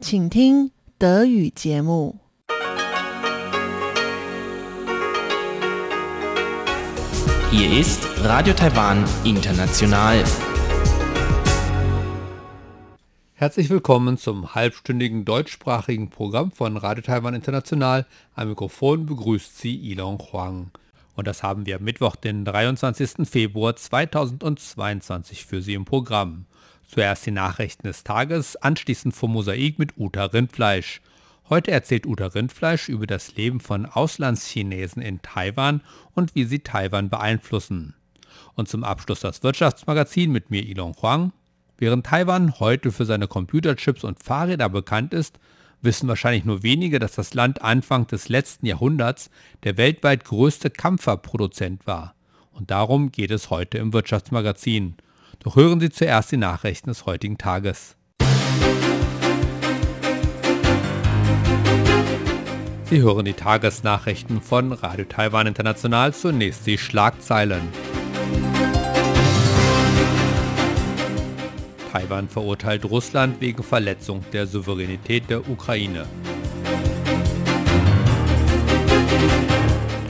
请听德语节目。Hier ist Radio Taiwan International. Herzlich willkommen zum halbstündigen deutschsprachigen Programm von Radio Taiwan International. Am Mikrofon begrüßt Sie Ilon Huang. Und das haben wir am Mittwoch, den 23. Februar 2022 für Sie im Programm. Zuerst die Nachrichten des Tages, anschließend vom Mosaik mit Uta Rindfleisch. Heute erzählt Uta Rindfleisch über das Leben von Auslandschinesen in Taiwan und wie sie Taiwan beeinflussen. Und zum Abschluss das Wirtschaftsmagazin mit mir Ilon Huang. Während Taiwan heute für seine Computerchips und Fahrräder bekannt ist, wissen wahrscheinlich nur wenige, dass das Land Anfang des letzten Jahrhunderts der weltweit größte Kampferproduzent war. Und darum geht es heute im Wirtschaftsmagazin. Doch hören Sie zuerst die Nachrichten des heutigen Tages. Sie hören die Tagesnachrichten von Radio Taiwan International. Zunächst die Schlagzeilen. Taiwan verurteilt Russland wegen Verletzung der Souveränität der Ukraine.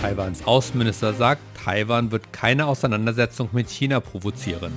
Taiwans Außenminister sagt, Taiwan wird keine Auseinandersetzung mit China provozieren.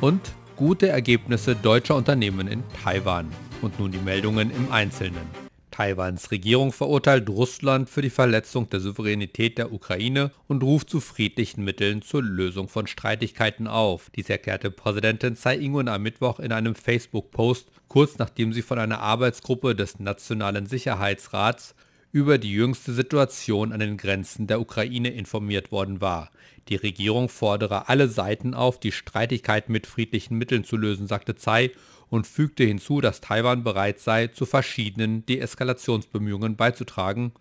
Und gute Ergebnisse deutscher Unternehmen in Taiwan. Und nun die Meldungen im Einzelnen. Taiwans Regierung verurteilt Russland für die Verletzung der Souveränität der Ukraine und ruft zu friedlichen Mitteln zur Lösung von Streitigkeiten auf. Dies erklärte Präsidentin Tsai Ing-wen am Mittwoch in einem Facebook-Post, kurz nachdem sie von einer Arbeitsgruppe des Nationalen Sicherheitsrats über die jüngste Situation an den Grenzen der Ukraine informiert worden war. Die Regierung fordere alle Seiten auf, die Streitigkeiten mit friedlichen Mitteln zu lösen, sagte Tsai und fügte hinzu, dass Taiwan bereit sei, zu verschiedenen Deeskalationsbemühungen beizutragen,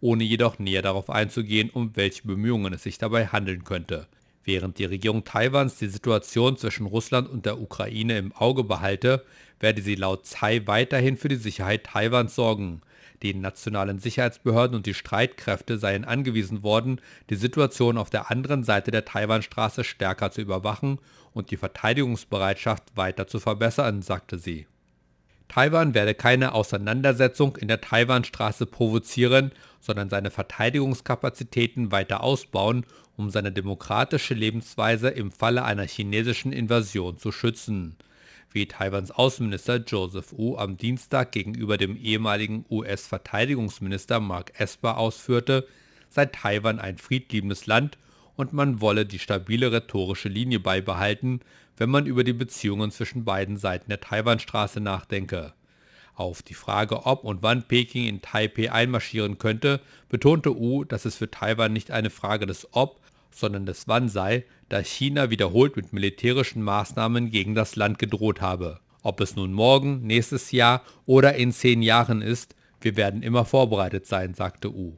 ohne jedoch näher darauf einzugehen, um welche Bemühungen es sich dabei handeln könnte. Während die Regierung Taiwans die Situation zwischen Russland und der Ukraine im Auge behalte, werde sie laut Tsai weiterhin für die Sicherheit Taiwans sorgen. Die nationalen Sicherheitsbehörden und die Streitkräfte seien angewiesen worden, die Situation auf der anderen Seite der Taiwanstraße stärker zu überwachen und die Verteidigungsbereitschaft weiter zu verbessern, sagte sie. Taiwan werde keine Auseinandersetzung in der Taiwanstraße provozieren, sondern seine Verteidigungskapazitäten weiter ausbauen, um seine demokratische Lebensweise im Falle einer chinesischen Invasion zu schützen wie Taiwans Außenminister Joseph Wu am Dienstag gegenüber dem ehemaligen US-Verteidigungsminister Mark Esper ausführte, sei Taiwan ein friedliebendes Land und man wolle die stabile rhetorische Linie beibehalten, wenn man über die Beziehungen zwischen beiden Seiten der Taiwanstraße nachdenke. Auf die Frage, ob und wann Peking in Taipei einmarschieren könnte, betonte Wu, dass es für Taiwan nicht eine Frage des Ob, sondern des Wann sei, da China wiederholt mit militärischen Maßnahmen gegen das Land gedroht habe. Ob es nun morgen, nächstes Jahr oder in zehn Jahren ist, wir werden immer vorbereitet sein, sagte U.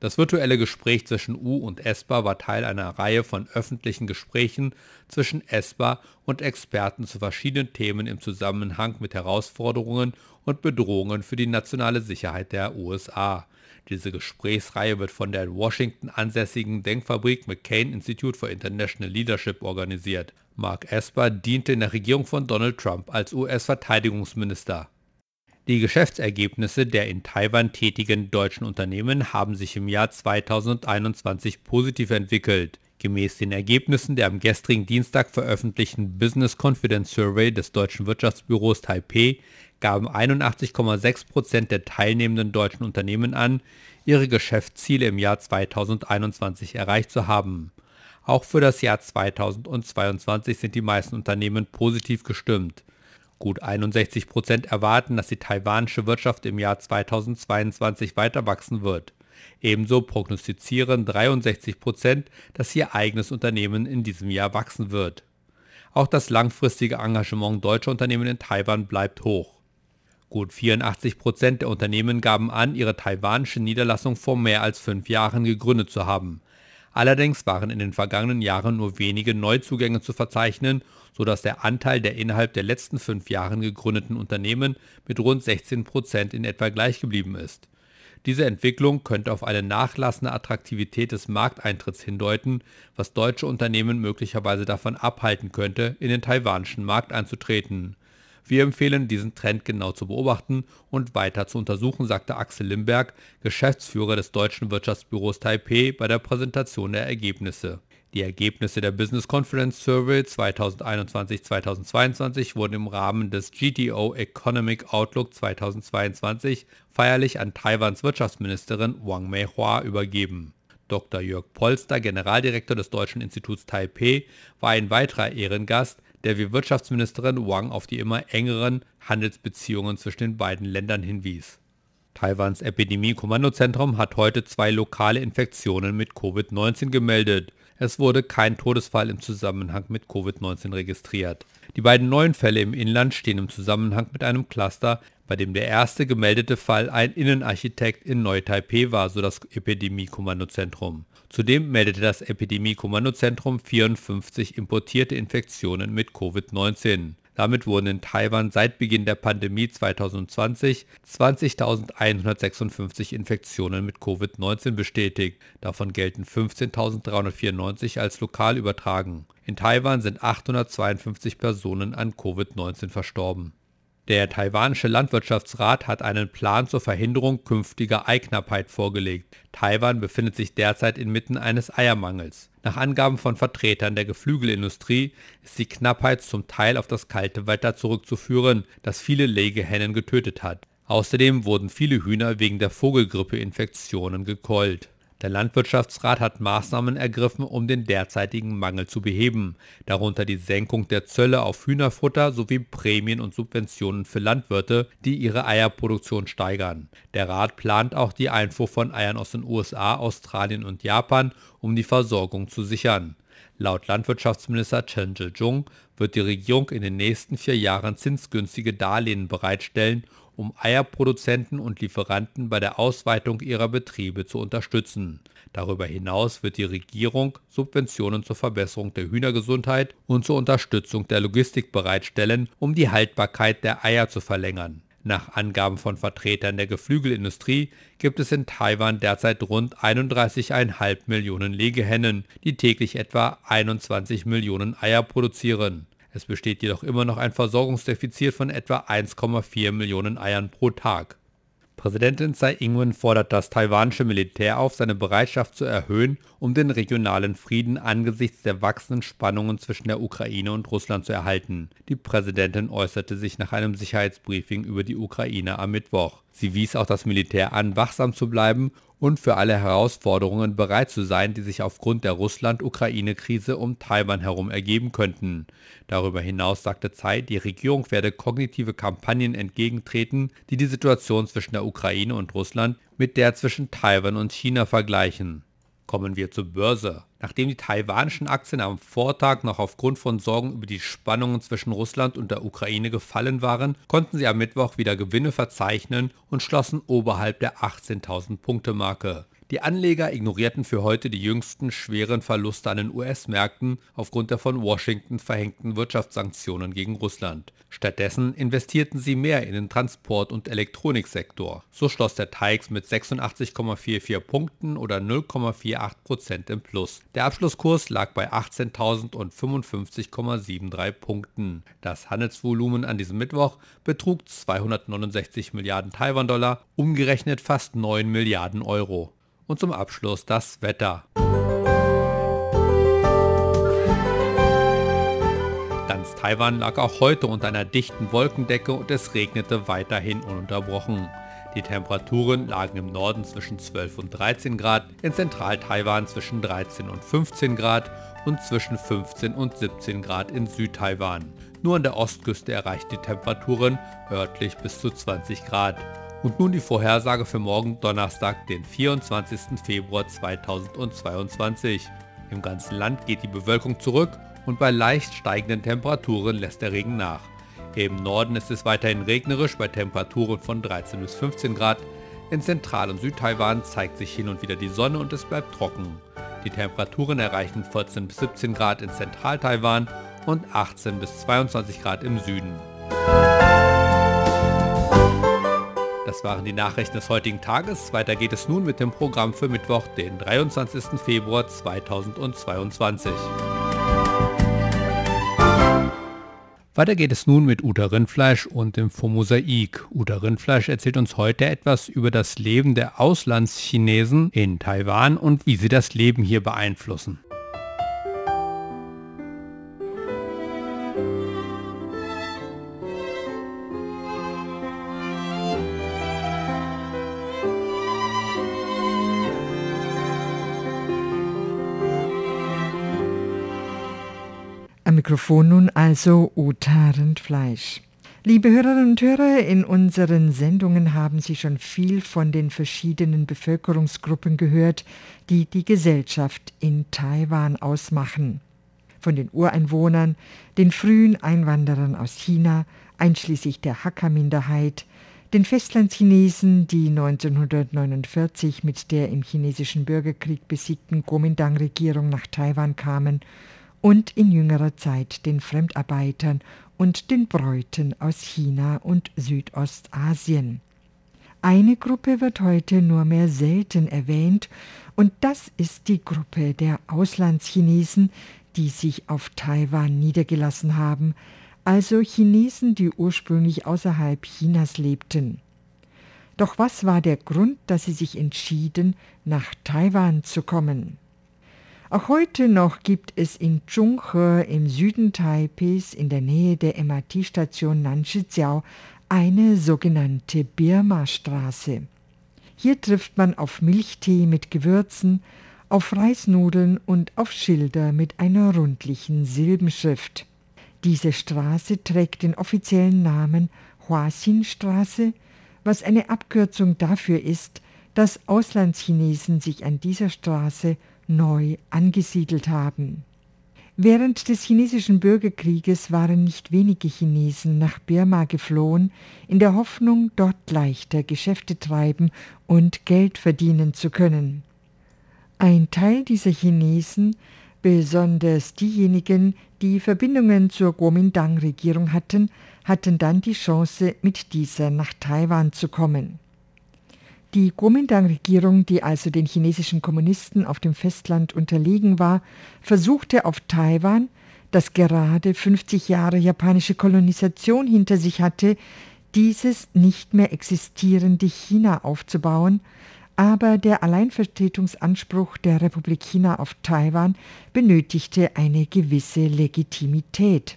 Das virtuelle Gespräch zwischen U und ESPA war Teil einer Reihe von öffentlichen Gesprächen zwischen ESPA und Experten zu verschiedenen Themen im Zusammenhang mit Herausforderungen und Bedrohungen für die nationale Sicherheit der USA. Diese Gesprächsreihe wird von der in Washington ansässigen Denkfabrik McCain Institute for International Leadership organisiert. Mark Esper diente in der Regierung von Donald Trump als US-Verteidigungsminister. Die Geschäftsergebnisse der in Taiwan tätigen deutschen Unternehmen haben sich im Jahr 2021 positiv entwickelt. Gemäß den Ergebnissen der am gestrigen Dienstag veröffentlichten Business Confidence Survey des deutschen Wirtschaftsbüros Taipei gaben 81,6% der teilnehmenden deutschen Unternehmen an, ihre Geschäftsziele im Jahr 2021 erreicht zu haben. Auch für das Jahr 2022 sind die meisten Unternehmen positiv gestimmt. Gut 61% erwarten, dass die taiwanische Wirtschaft im Jahr 2022 weiter wachsen wird. Ebenso prognostizieren 63% dass ihr eigenes Unternehmen in diesem Jahr wachsen wird. Auch das langfristige Engagement deutscher Unternehmen in Taiwan bleibt hoch. Gut 84 Prozent der Unternehmen gaben an, ihre taiwanische Niederlassung vor mehr als fünf Jahren gegründet zu haben. Allerdings waren in den vergangenen Jahren nur wenige Neuzugänge zu verzeichnen, sodass der Anteil der innerhalb der letzten fünf Jahren gegründeten Unternehmen mit rund 16 Prozent in etwa gleich geblieben ist. Diese Entwicklung könnte auf eine nachlassende Attraktivität des Markteintritts hindeuten, was deutsche Unternehmen möglicherweise davon abhalten könnte, in den taiwanischen Markt einzutreten. Wir empfehlen, diesen Trend genau zu beobachten und weiter zu untersuchen, sagte Axel Limberg, Geschäftsführer des deutschen Wirtschaftsbüros Taipei bei der Präsentation der Ergebnisse. Die Ergebnisse der Business Conference Survey 2021-2022 wurden im Rahmen des GTO Economic Outlook 2022 feierlich an Taiwans Wirtschaftsministerin Wang Meihua übergeben. Dr. Jörg Polster, Generaldirektor des Deutschen Instituts Taipei, war ein weiterer Ehrengast, der wie Wirtschaftsministerin Wang auf die immer engeren Handelsbeziehungen zwischen den beiden Ländern hinwies. Taiwans Epidemie-Kommandozentrum hat heute zwei lokale Infektionen mit Covid-19 gemeldet. Es wurde kein Todesfall im Zusammenhang mit Covid-19 registriert. Die beiden neuen Fälle im Inland stehen im Zusammenhang mit einem Cluster, bei dem der erste gemeldete Fall ein Innenarchitekt in Neu-Taipei war, so das Epidemie-Kommandozentrum. Zudem meldete das Epidemie-Kommandozentrum 54 importierte Infektionen mit Covid-19. Damit wurden in Taiwan seit Beginn der Pandemie 2020 20.156 Infektionen mit Covid-19 bestätigt. Davon gelten 15.394 als lokal übertragen. In Taiwan sind 852 Personen an Covid-19 verstorben. Der taiwanische Landwirtschaftsrat hat einen Plan zur Verhinderung künftiger Eiknappheit vorgelegt. Taiwan befindet sich derzeit inmitten eines Eiermangels. Nach Angaben von Vertretern der Geflügelindustrie ist die Knappheit zum Teil auf das kalte Wetter zurückzuführen, das viele Legehennen getötet hat. Außerdem wurden viele Hühner wegen der Vogelgrippeinfektionen gekeult. Der Landwirtschaftsrat hat Maßnahmen ergriffen, um den derzeitigen Mangel zu beheben, darunter die Senkung der Zölle auf Hühnerfutter sowie Prämien und Subventionen für Landwirte, die ihre Eierproduktion steigern. Der Rat plant auch die Einfuhr von Eiern aus den USA, Australien und Japan, um die Versorgung zu sichern. Laut Landwirtschaftsminister Chen Zhe-jung wird die Regierung in den nächsten vier Jahren zinsgünstige Darlehen bereitstellen, um Eierproduzenten und Lieferanten bei der Ausweitung ihrer Betriebe zu unterstützen. Darüber hinaus wird die Regierung Subventionen zur Verbesserung der Hühnergesundheit und zur Unterstützung der Logistik bereitstellen, um die Haltbarkeit der Eier zu verlängern. Nach Angaben von Vertretern der Geflügelindustrie gibt es in Taiwan derzeit rund 31,5 Millionen Legehennen, die täglich etwa 21 Millionen Eier produzieren. Es besteht jedoch immer noch ein Versorgungsdefizit von etwa 1,4 Millionen Eiern pro Tag. Präsidentin Tsai Ing-wen fordert das taiwanische Militär auf, seine Bereitschaft zu erhöhen, um den regionalen Frieden angesichts der wachsenden Spannungen zwischen der Ukraine und Russland zu erhalten. Die Präsidentin äußerte sich nach einem Sicherheitsbriefing über die Ukraine am Mittwoch. Sie wies auch das Militär an, wachsam zu bleiben und für alle Herausforderungen bereit zu sein, die sich aufgrund der Russland-Ukraine-Krise um Taiwan herum ergeben könnten. Darüber hinaus sagte Tsai, die Regierung werde kognitive Kampagnen entgegentreten, die die Situation zwischen der Ukraine und Russland mit der zwischen Taiwan und China vergleichen. Kommen wir zur Börse. Nachdem die taiwanischen Aktien am Vortag noch aufgrund von Sorgen über die Spannungen zwischen Russland und der Ukraine gefallen waren, konnten sie am Mittwoch wieder Gewinne verzeichnen und schlossen oberhalb der 18.000 Punkte Marke. Die Anleger ignorierten für heute die jüngsten schweren Verluste an den US-Märkten aufgrund der von Washington verhängten Wirtschaftssanktionen gegen Russland. Stattdessen investierten sie mehr in den Transport- und Elektroniksektor. So schloss der TAIX mit 86,44 Punkten oder 0,48% im Plus. Der Abschlusskurs lag bei 18.055,73 Punkten. Das Handelsvolumen an diesem Mittwoch betrug 269 Milliarden Taiwan-Dollar, umgerechnet fast 9 Milliarden Euro. Und zum Abschluss das Wetter. Ganz Taiwan lag auch heute unter einer dichten Wolkendecke und es regnete weiterhin ununterbrochen. Die Temperaturen lagen im Norden zwischen 12 und 13 Grad, in Zentral-Taiwan zwischen 13 und 15 Grad und zwischen 15 und 17 Grad in Südtaiwan. Nur an der Ostküste erreichten die Temperaturen örtlich bis zu 20 Grad. Und nun die Vorhersage für morgen Donnerstag, den 24. Februar 2022. Im ganzen Land geht die Bewölkung zurück und bei leicht steigenden Temperaturen lässt der Regen nach. Im Norden ist es weiterhin regnerisch bei Temperaturen von 13 bis 15 Grad. In Zentral- und Südtaiwan zeigt sich hin und wieder die Sonne und es bleibt trocken. Die Temperaturen erreichen 14 bis 17 Grad in Zentral-Taiwan und 18 bis 22 Grad im Süden. Das waren die Nachrichten des heutigen Tages. Weiter geht es nun mit dem Programm für Mittwoch, den 23. Februar 2022. Weiter geht es nun mit Uta Rindfleisch und dem Fomosaik. Uta Rindfleisch erzählt uns heute etwas über das Leben der Auslandschinesen in Taiwan und wie sie das Leben hier beeinflussen. Mikrofon nun also Uta Rindfleisch. Liebe Hörerinnen und Hörer, in unseren Sendungen haben Sie schon viel von den verschiedenen Bevölkerungsgruppen gehört, die die Gesellschaft in Taiwan ausmachen. Von den Ureinwohnern, den frühen Einwanderern aus China, einschließlich der Hakka-Minderheit, den Festlandchinesen, die 1949 mit der im chinesischen Bürgerkrieg besiegten Kuomintang-Regierung nach Taiwan kamen und in jüngerer Zeit den Fremdarbeitern und den Bräuten aus China und Südostasien. Eine Gruppe wird heute nur mehr selten erwähnt, und das ist die Gruppe der Auslandschinesen, die sich auf Taiwan niedergelassen haben, also Chinesen, die ursprünglich außerhalb Chinas lebten. Doch was war der Grund, dass sie sich entschieden, nach Taiwan zu kommen? Auch heute noch gibt es in Zhonghe im Süden Taipehs in der Nähe der MRT-Station Nanshijiao eine sogenannte Birma-Straße. Hier trifft man auf Milchtee mit Gewürzen, auf Reisnudeln und auf Schilder mit einer rundlichen Silbenschrift. Diese Straße trägt den offiziellen Namen Huaxin-Straße, was eine Abkürzung dafür ist, dass Auslandschinesen sich an dieser Straße neu angesiedelt haben. Während des chinesischen Bürgerkrieges waren nicht wenige Chinesen nach Birma geflohen, in der Hoffnung, dort leichter Geschäfte treiben und Geld verdienen zu können. Ein Teil dieser Chinesen, besonders diejenigen, die Verbindungen zur Kuomintang-Regierung hatten, hatten dann die Chance, mit dieser nach Taiwan zu kommen. Die Kuomintang-Regierung, die also den chinesischen Kommunisten auf dem Festland unterlegen war, versuchte auf Taiwan, das gerade 50 Jahre japanische Kolonisation hinter sich hatte, dieses nicht mehr existierende China aufzubauen, aber der Alleinvertretungsanspruch der Republik China auf Taiwan benötigte eine gewisse Legitimität.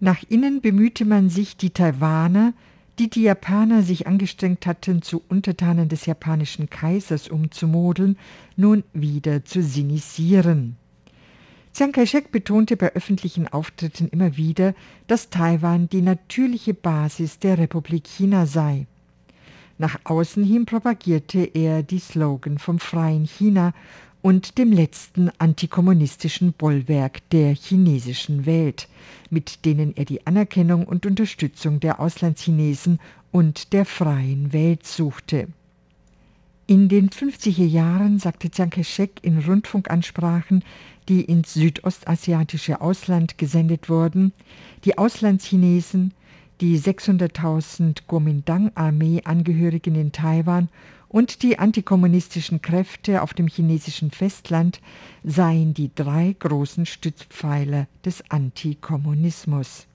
Nach innen bemühte man sich, die Taiwaner die die Japaner sich angestrengt hatten, zu Untertanen des japanischen Kaisers umzumodeln, nun wieder zu sinisieren. Chiang Kai-shek betonte bei öffentlichen Auftritten immer wieder, dass Taiwan die natürliche Basis der Republik China sei. Nach außen hin propagierte er die Slogan vom freien China und dem letzten antikommunistischen Bollwerk der chinesischen Welt, mit denen er die Anerkennung und Unterstützung der Auslandchinesen und der freien Welt suchte. In den 50er Jahren sagte Chiang Kai-shek in Rundfunkansprachen, die ins südostasiatische Ausland gesendet wurden, die Auslandchinesen, die 600.000 Kuomintang-Armee-Angehörigen in Taiwan und die antikommunistischen Kräfte auf dem chinesischen Festland seien die drei großen Stützpfeiler des Antikommunismus.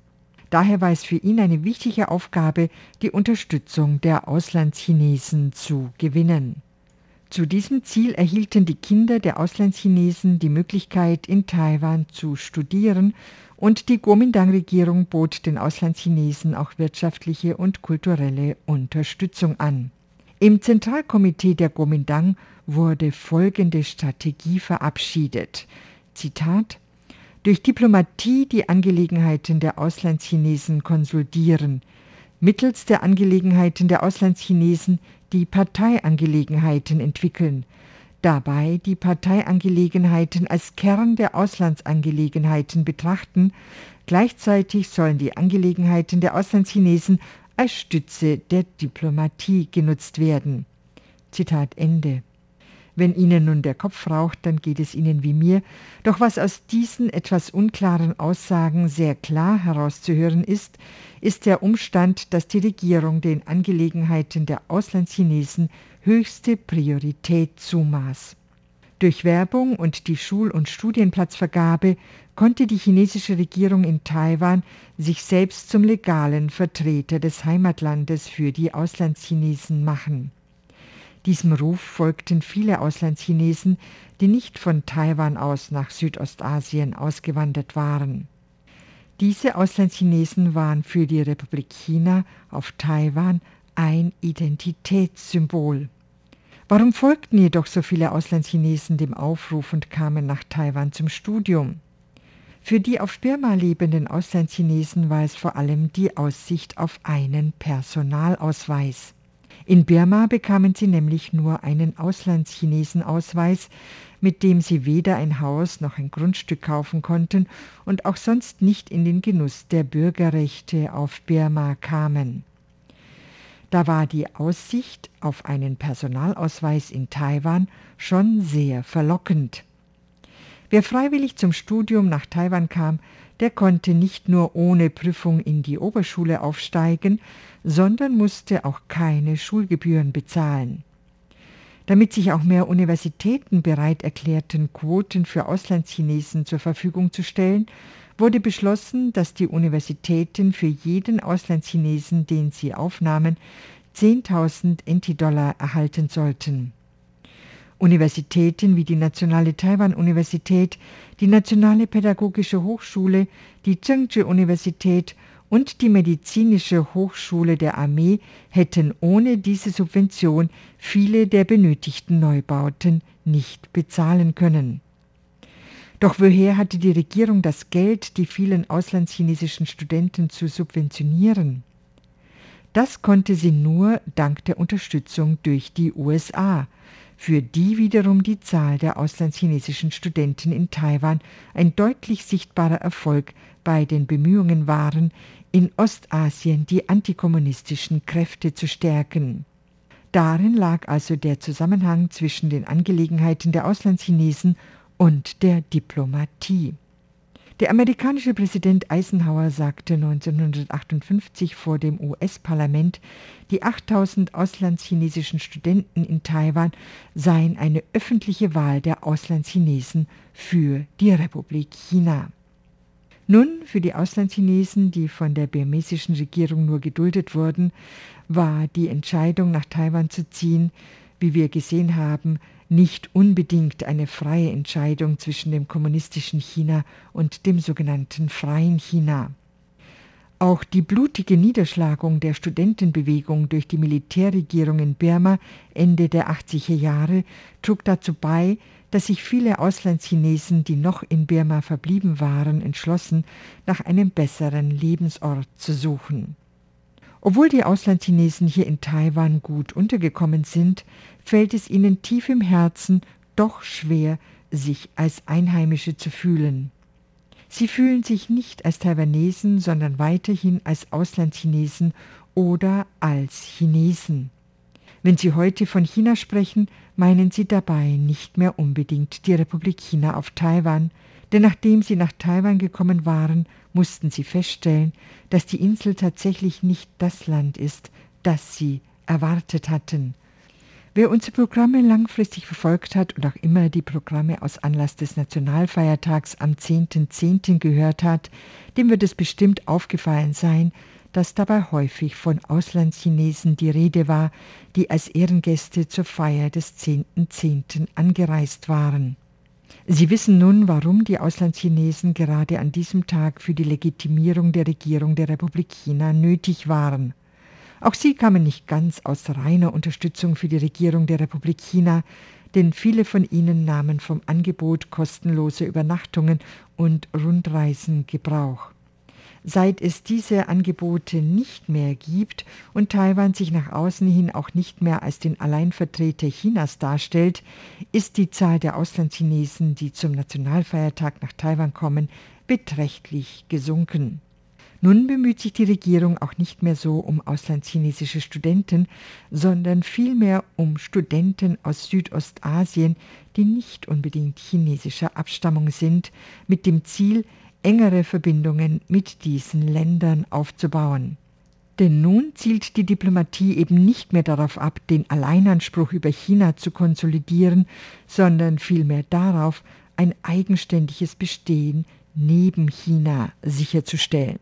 Daher war es für ihn eine wichtige Aufgabe, die Unterstützung der Auslandschinesen zu gewinnen. Zu diesem Ziel erhielten die Kinder der Auslandschinesen die Möglichkeit, in Taiwan zu studieren, und die Kuomintang-Regierung bot den Auslandschinesen auch wirtschaftliche und kulturelle Unterstützung an. Im Zentralkomitee der Kuomintang wurde folgende Strategie verabschiedet. Zitat durch Diplomatie die Angelegenheiten der Auslandschinesen konsultieren, mittels der Angelegenheiten der Auslandschinesen die Parteiangelegenheiten entwickeln, dabei die Parteiangelegenheiten als Kern der Auslandsangelegenheiten betrachten, gleichzeitig sollen die Angelegenheiten der Auslandschinesen als Stütze der Diplomatie genutzt werden. Zitat Ende. Wenn Ihnen nun der Kopf raucht, dann geht es Ihnen wie mir. Doch was aus diesen etwas unklaren Aussagen sehr klar herauszuhören ist, ist der Umstand, dass die Regierung den Angelegenheiten der Auslandschinesen höchste Priorität zumaß. Durch Werbung und die Schul- und Studienplatzvergabe konnte die chinesische Regierung in Taiwan sich selbst zum legalen Vertreter des Heimatlandes für die Auslandschinesen machen. Diesem Ruf folgten viele Auslandschinesen, die nicht von Taiwan aus nach Südostasien ausgewandert waren. Diese Auslandschinesen waren für die Republik China auf Taiwan ein Identitätssymbol. Warum folgten jedoch so viele Auslandschinesen dem Aufruf und kamen nach Taiwan zum Studium? Für die auf Birma lebenden Auslandschinesen war es vor allem die Aussicht auf einen Personalausweis. In Birma bekamen sie nämlich nur einen Auslandschinesenausweis, mit dem sie weder ein Haus noch ein Grundstück kaufen konnten und auch sonst nicht in den Genuss der Bürgerrechte auf Birma kamen. Da war die Aussicht auf einen Personalausweis in Taiwan schon sehr verlockend. Wer freiwillig zum Studium nach Taiwan kam, der konnte nicht nur ohne Prüfung in die Oberschule aufsteigen, sondern musste auch keine Schulgebühren bezahlen. Damit sich auch mehr Universitäten bereit erklärten, Quoten für Auslandschinesen zur Verfügung zu stellen, wurde beschlossen, dass die Universitäten für jeden Auslandschinesen, den sie aufnahmen, 10.000 NT-Dollar erhalten sollten. Universitäten wie die Nationale Taiwan-Universität, die Nationale Pädagogische Hochschule, die Zhengzhou-Universität und die Medizinische Hochschule der Armee hätten ohne diese Subvention viele der benötigten Neubauten nicht bezahlen können. Doch woher hatte die Regierung das Geld, die vielen auslandschinesischen Studenten zu subventionieren? Das konnte sie nur dank der Unterstützung durch die USA, für die wiederum die Zahl der auslandschinesischen Studenten in Taiwan ein deutlich sichtbarer Erfolg bei den Bemühungen waren, in Ostasien die antikommunistischen Kräfte zu stärken. Darin lag also der Zusammenhang zwischen den Angelegenheiten der Auslandschinesen und der Diplomatie. Der amerikanische Präsident Eisenhower sagte 1958 vor dem US-Parlament, die 8000 auslandschinesischen Studenten in Taiwan seien eine öffentliche Wahl der Auslandschinesen für die Republik China. Nun, für die Auslandschinesen, die von der burmesischen Regierung nur geduldet wurden, war die Entscheidung, nach Taiwan zu ziehen, wie wir gesehen haben, nicht unbedingt eine freie Entscheidung zwischen dem kommunistischen China und dem sogenannten freien China. Auch die blutige Niederschlagung der Studentenbewegung durch die Militärregierung in Birma Ende der 80er Jahre trug dazu bei, dass sich viele Auslandschinesen, die noch in Birma verblieben waren, entschlossen, nach einem besseren Lebensort zu suchen. Obwohl die Auslandchinesen hier in Taiwan gut untergekommen sind, fällt es ihnen tief im Herzen doch schwer, sich als Einheimische zu fühlen. Sie fühlen sich nicht als Taiwanesen, sondern weiterhin als Auslandchinesen oder als Chinesen. Wenn Sie heute von China sprechen, meinen Sie dabei nicht mehr unbedingt die Republik China auf Taiwan, denn nachdem sie nach Taiwan gekommen waren, mussten sie feststellen, dass die Insel tatsächlich nicht das Land ist, das sie erwartet hatten. Wer unsere Programme langfristig verfolgt hat und auch immer die Programme aus Anlass des Nationalfeiertags am 10.10. .10. gehört hat, dem wird es bestimmt aufgefallen sein, dass dabei häufig von Auslandschinesen die Rede war, die als Ehrengäste zur Feier des 10.10. .10. angereist waren. Sie wissen nun, warum die Auslandschinesen gerade an diesem Tag für die Legitimierung der Regierung der Republik China nötig waren. Auch sie kamen nicht ganz aus reiner Unterstützung für die Regierung der Republik China, denn viele von ihnen nahmen vom Angebot kostenloser Übernachtungen und Rundreisen Gebrauch. Seit es diese Angebote nicht mehr gibt und Taiwan sich nach außen hin auch nicht mehr als den Alleinvertreter Chinas darstellt, ist die Zahl der Auslandschinesen, die zum Nationalfeiertag nach Taiwan kommen, beträchtlich gesunken. Nun bemüht sich die Regierung auch nicht mehr so um auslandschinesische Studenten, sondern vielmehr um Studenten aus Südostasien, die nicht unbedingt chinesischer Abstammung sind, mit dem Ziel, engere Verbindungen mit diesen Ländern aufzubauen. Denn nun zielt die Diplomatie eben nicht mehr darauf ab, den Alleinanspruch über China zu konsolidieren, sondern vielmehr darauf, ein eigenständiges Bestehen neben China sicherzustellen.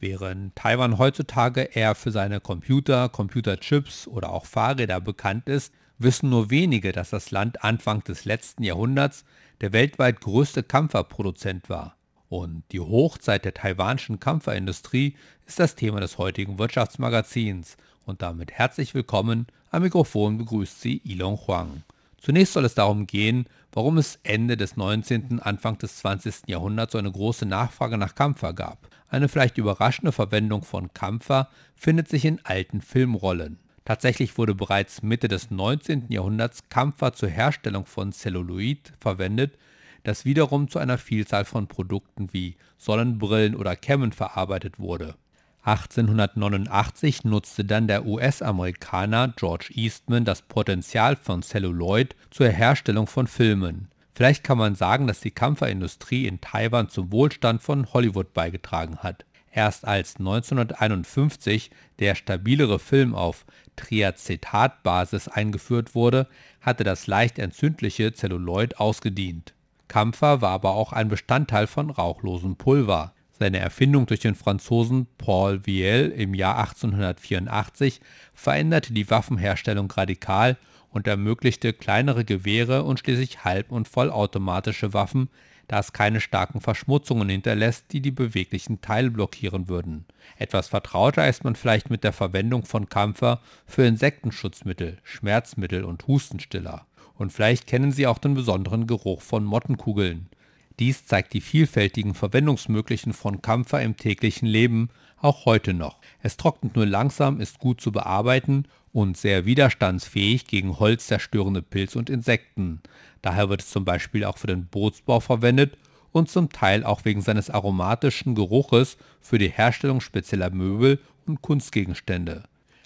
Während Taiwan heutzutage eher für seine Computer, Computerchips oder auch Fahrräder bekannt ist, wissen nur wenige, dass das Land Anfang des letzten Jahrhunderts der weltweit größte Kampferproduzent war. Und die Hochzeit der taiwanischen Kampferindustrie ist das Thema des heutigen Wirtschaftsmagazins. Und damit herzlich willkommen. Am Mikrofon begrüßt Sie Ilon Huang. Zunächst soll es darum gehen, warum es Ende des 19., Anfang des 20. Jahrhunderts so eine große Nachfrage nach Kampfer gab. Eine vielleicht überraschende Verwendung von Kampfer findet sich in alten Filmrollen. Tatsächlich wurde bereits Mitte des 19. Jahrhunderts Kampfer zur Herstellung von Celluloid verwendet, das wiederum zu einer Vielzahl von Produkten wie Sonnenbrillen oder Kämmen verarbeitet wurde. 1889 nutzte dann der US-Amerikaner George Eastman das Potenzial von Celluloid zur Herstellung von Filmen. Vielleicht kann man sagen, dass die Kampferindustrie in Taiwan zum Wohlstand von Hollywood beigetragen hat. Erst als 1951 der stabilere Film auf Triacetatbasis eingeführt wurde, hatte das leicht entzündliche Celluloid ausgedient. Kampfer war aber auch ein Bestandteil von rauchlosem Pulver. Seine Erfindung durch den Franzosen Paul Viel im Jahr 1884 veränderte die Waffenherstellung radikal und ermöglichte kleinere Gewehre und schließlich halb- und vollautomatische Waffen, da es keine starken Verschmutzungen hinterlässt, die die beweglichen Teile blockieren würden. Etwas vertrauter ist man vielleicht mit der Verwendung von Kampfer für Insektenschutzmittel, Schmerzmittel und Hustenstiller. Und vielleicht kennen Sie auch den besonderen Geruch von Mottenkugeln. Dies zeigt die vielfältigen Verwendungsmöglichen von Kampfer im täglichen Leben, auch heute noch. Es trocknet nur langsam, ist gut zu bearbeiten und sehr widerstandsfähig gegen holzzerstörende Pilze und Insekten. Daher wird es zum Beispiel auch für den Bootsbau verwendet und zum Teil auch wegen seines aromatischen Geruches für die Herstellung spezieller Möbel und Kunstgegenstände.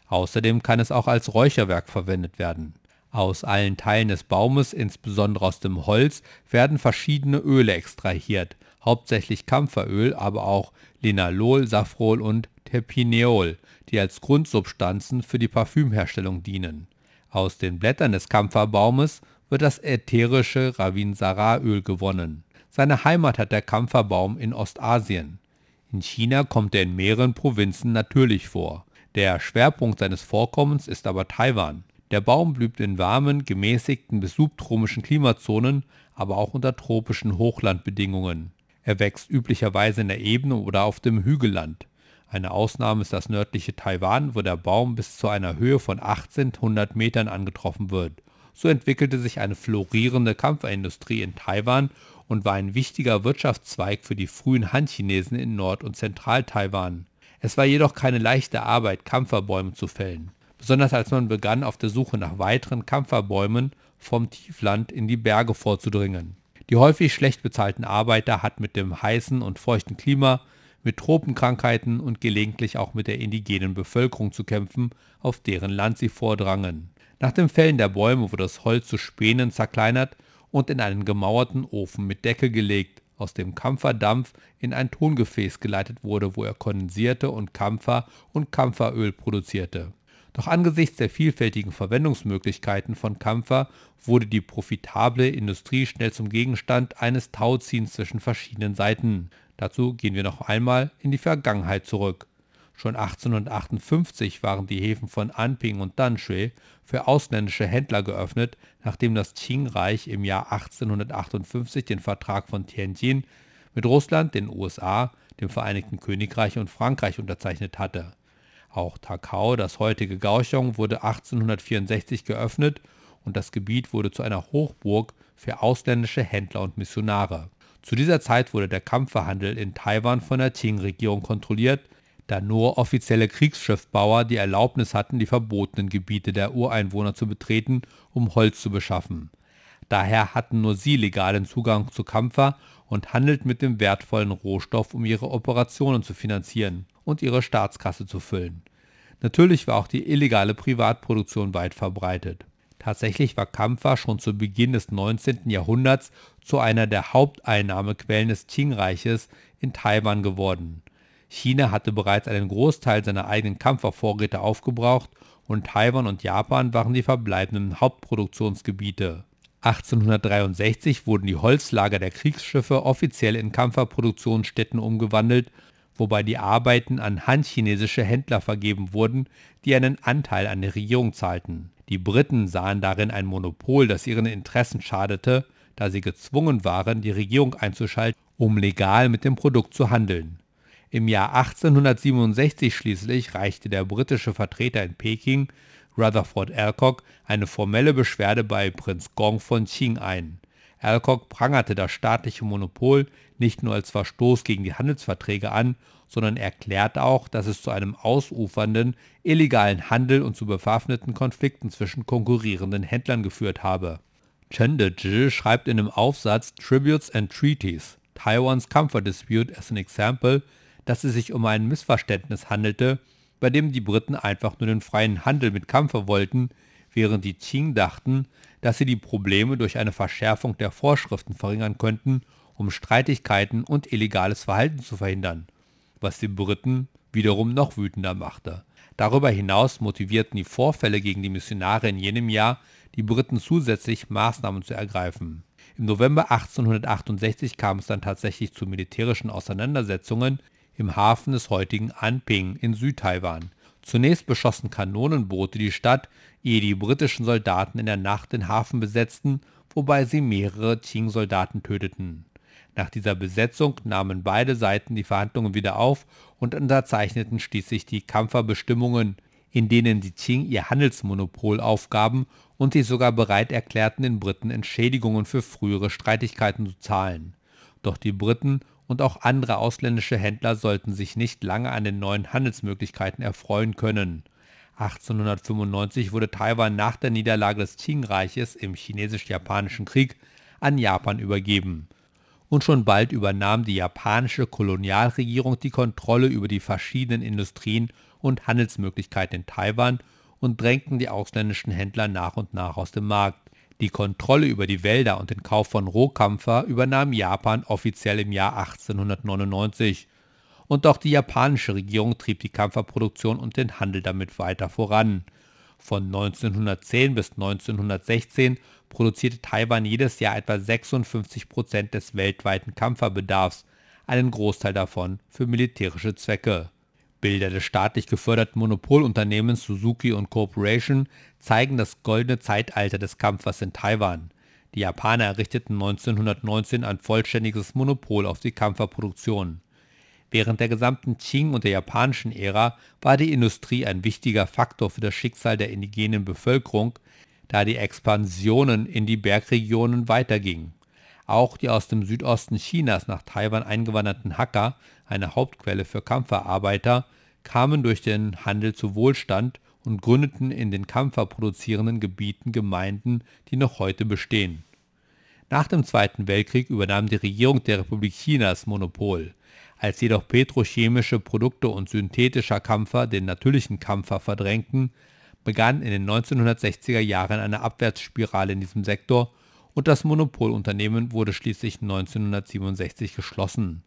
Außerdem kann es auch als Räucherwerk verwendet werden. Aus allen Teilen des Baumes, insbesondere aus dem Holz, werden verschiedene Öle extrahiert, hauptsächlich Kampferöl, aber auch Linalol, Safrol und Terpineol, die als Grundsubstanzen für die Parfümherstellung dienen. Aus den Blättern des Kampferbaumes wird das ätherische Ravinsara-Öl gewonnen. Seine Heimat hat der Kampferbaum in Ostasien. In China kommt er in mehreren Provinzen natürlich vor. Der Schwerpunkt seines Vorkommens ist aber Taiwan. Der Baum blüht in warmen, gemäßigten bis subtropischen Klimazonen, aber auch unter tropischen Hochlandbedingungen. Er wächst üblicherweise in der Ebene oder auf dem Hügelland. Eine Ausnahme ist das nördliche Taiwan, wo der Baum bis zu einer Höhe von 1800 Metern angetroffen wird. So entwickelte sich eine florierende Kampferindustrie in Taiwan und war ein wichtiger Wirtschaftszweig für die frühen Han-Chinesen in Nord- und Zentral-Taiwan. Es war jedoch keine leichte Arbeit, Kampferbäume zu fällen besonders als man begann, auf der Suche nach weiteren Kampferbäumen vom Tiefland in die Berge vorzudringen. Die häufig schlecht bezahlten Arbeiter hatten mit dem heißen und feuchten Klima, mit Tropenkrankheiten und gelegentlich auch mit der indigenen Bevölkerung zu kämpfen, auf deren Land sie vordrangen. Nach dem Fällen der Bäume wurde das Holz zu Spänen zerkleinert und in einen gemauerten Ofen mit Deckel gelegt, aus dem Kampferdampf in ein Tongefäß geleitet wurde, wo er kondensierte und Kampfer und Kampferöl produzierte. Doch angesichts der vielfältigen Verwendungsmöglichkeiten von Kampfer wurde die profitable Industrie schnell zum Gegenstand eines Tauziehens zwischen verschiedenen Seiten. Dazu gehen wir noch einmal in die Vergangenheit zurück. Schon 1858 waren die Häfen von Anping und Danshui für ausländische Händler geöffnet, nachdem das Qing-Reich im Jahr 1858 den Vertrag von Tianjin mit Russland, den USA, dem Vereinigten Königreich und Frankreich unterzeichnet hatte. Auch Takao, das heutige Kaohsiung, wurde 1864 geöffnet und das Gebiet wurde zu einer Hochburg für ausländische Händler und Missionare. Zu dieser Zeit wurde der Kampferhandel in Taiwan von der Qing-Regierung kontrolliert, da nur offizielle Kriegsschiffbauer die Erlaubnis hatten, die verbotenen Gebiete der Ureinwohner zu betreten, um Holz zu beschaffen. Daher hatten nur sie legalen Zugang zu Kampfer und handelten mit dem wertvollen Rohstoff, um ihre Operationen zu finanzieren und ihre Staatskasse zu füllen. Natürlich war auch die illegale Privatproduktion weit verbreitet. Tatsächlich war Kampfer schon zu Beginn des 19. Jahrhunderts zu einer der Haupteinnahmequellen des Qing-Reiches in Taiwan geworden. China hatte bereits einen Großteil seiner eigenen Kampfervorräte aufgebraucht und Taiwan und Japan waren die verbleibenden Hauptproduktionsgebiete. 1863 wurden die Holzlager der Kriegsschiffe offiziell in Kampferproduktionsstätten umgewandelt, wobei die Arbeiten an han-chinesische Händler vergeben wurden, die einen Anteil an der Regierung zahlten. Die Briten sahen darin ein Monopol, das ihren Interessen schadete, da sie gezwungen waren, die Regierung einzuschalten, um legal mit dem Produkt zu handeln. Im Jahr 1867 schließlich reichte der britische Vertreter in Peking, Rutherford Alcock, eine formelle Beschwerde bei Prinz Gong von Qing ein. Alcock prangerte das staatliche Monopol nicht nur als Verstoß gegen die Handelsverträge an, sondern erklärte auch, dass es zu einem ausufernden, illegalen Handel und zu bewaffneten Konflikten zwischen konkurrierenden Händlern geführt habe. Chen Dezhi schreibt in dem Aufsatz Tributes and Treaties Taiwan's Comfort Dispute as an Example, dass es sich um ein Missverständnis handelte, bei dem die Briten einfach nur den freien Handel mit Kampfer wollten, während die Qing dachten, dass sie die Probleme durch eine Verschärfung der Vorschriften verringern könnten, um Streitigkeiten und illegales Verhalten zu verhindern, was die Briten wiederum noch wütender machte. Darüber hinaus motivierten die Vorfälle gegen die Missionare in jenem Jahr die Briten zusätzlich Maßnahmen zu ergreifen. Im November 1868 kam es dann tatsächlich zu militärischen Auseinandersetzungen im Hafen des heutigen Anping in Südtaiwan. Zunächst beschossen Kanonenboote die Stadt, ehe die britischen Soldaten in der Nacht den Hafen besetzten, wobei sie mehrere Qing-Soldaten töteten. Nach dieser Besetzung nahmen beide Seiten die Verhandlungen wieder auf und unterzeichneten schließlich die Kampferbestimmungen, in denen die Qing ihr Handelsmonopol aufgaben und sie sogar bereit erklärten, den Briten Entschädigungen für frühere Streitigkeiten zu zahlen. Doch die Briten und auch andere ausländische Händler sollten sich nicht lange an den neuen Handelsmöglichkeiten erfreuen können. 1895 wurde Taiwan nach der Niederlage des Qing-Reiches im Chinesisch-Japanischen Krieg an Japan übergeben. Und schon bald übernahm die japanische Kolonialregierung die Kontrolle über die verschiedenen Industrien und Handelsmöglichkeiten in Taiwan und drängten die ausländischen Händler nach und nach aus dem Markt. Die Kontrolle über die Wälder und den Kauf von Rohkampfer übernahm Japan offiziell im Jahr 1899. Und auch die japanische Regierung trieb die Kampferproduktion und den Handel damit weiter voran. Von 1910 bis 1916 produzierte Taiwan jedes Jahr etwa 56 Prozent des weltweiten Kampferbedarfs, einen Großteil davon für militärische Zwecke. Bilder des staatlich geförderten Monopolunternehmens Suzuki und Corporation zeigen das goldene Zeitalter des Kampfers in Taiwan. Die Japaner errichteten 1919 ein vollständiges Monopol auf die Kampferproduktion. Während der gesamten Qing- und der japanischen Ära war die Industrie ein wichtiger Faktor für das Schicksal der indigenen Bevölkerung, da die Expansionen in die Bergregionen weitergingen. Auch die aus dem Südosten Chinas nach Taiwan eingewanderten Hakka, eine Hauptquelle für Kampferarbeiter, kamen durch den Handel zu Wohlstand und gründeten in den kampferproduzierenden Gebieten Gemeinden, die noch heute bestehen. Nach dem Zweiten Weltkrieg übernahm die Regierung der Republik China das Monopol. Als jedoch petrochemische Produkte und synthetischer Kampfer den natürlichen Kampfer verdrängten, begann in den 1960er Jahren eine Abwärtsspirale in diesem Sektor und das Monopolunternehmen wurde schließlich 1967 geschlossen.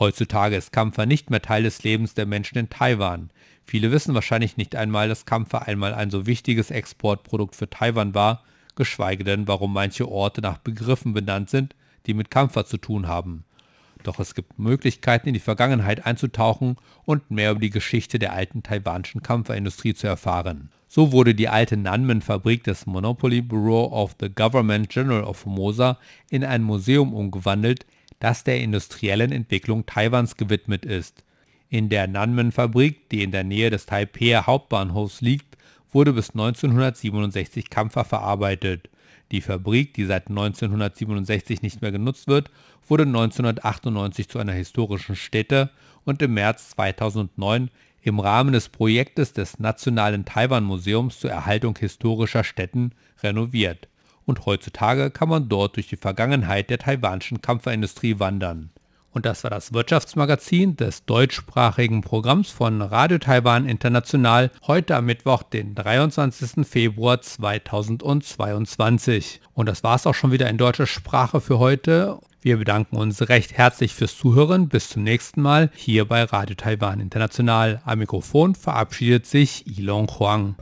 Heutzutage ist Kampfer nicht mehr Teil des Lebens der Menschen in Taiwan. Viele wissen wahrscheinlich nicht einmal, dass Kampfer einmal ein so wichtiges Exportprodukt für Taiwan war, geschweige denn, warum manche Orte nach Begriffen benannt sind, die mit Kampfer zu tun haben. Doch es gibt Möglichkeiten, in die Vergangenheit einzutauchen und mehr über die Geschichte der alten taiwanischen Kampferindustrie zu erfahren. So wurde die alte Nanmen-Fabrik des Monopoly Bureau of the Government General of Formosa in ein Museum umgewandelt, das der industriellen Entwicklung Taiwans gewidmet ist. In der Nanmen-Fabrik, die in der Nähe des Taipei Hauptbahnhofs liegt, wurde bis 1967 Kampfer verarbeitet. Die Fabrik, die seit 1967 nicht mehr genutzt wird, wurde 1998 zu einer historischen Stätte und im März 2009 im Rahmen des Projektes des Nationalen Taiwan-Museums zur Erhaltung historischer Stätten renoviert. Und heutzutage kann man dort durch die Vergangenheit der taiwanischen Kampferindustrie wandern. Und das war das Wirtschaftsmagazin des deutschsprachigen Programms von Radio Taiwan International heute am Mittwoch, den 23. Februar 2022. Und das war es auch schon wieder in deutscher Sprache für heute. Wir bedanken uns recht herzlich fürs Zuhören. Bis zum nächsten Mal hier bei Radio Taiwan International. Am Mikrofon verabschiedet sich Ilon Huang.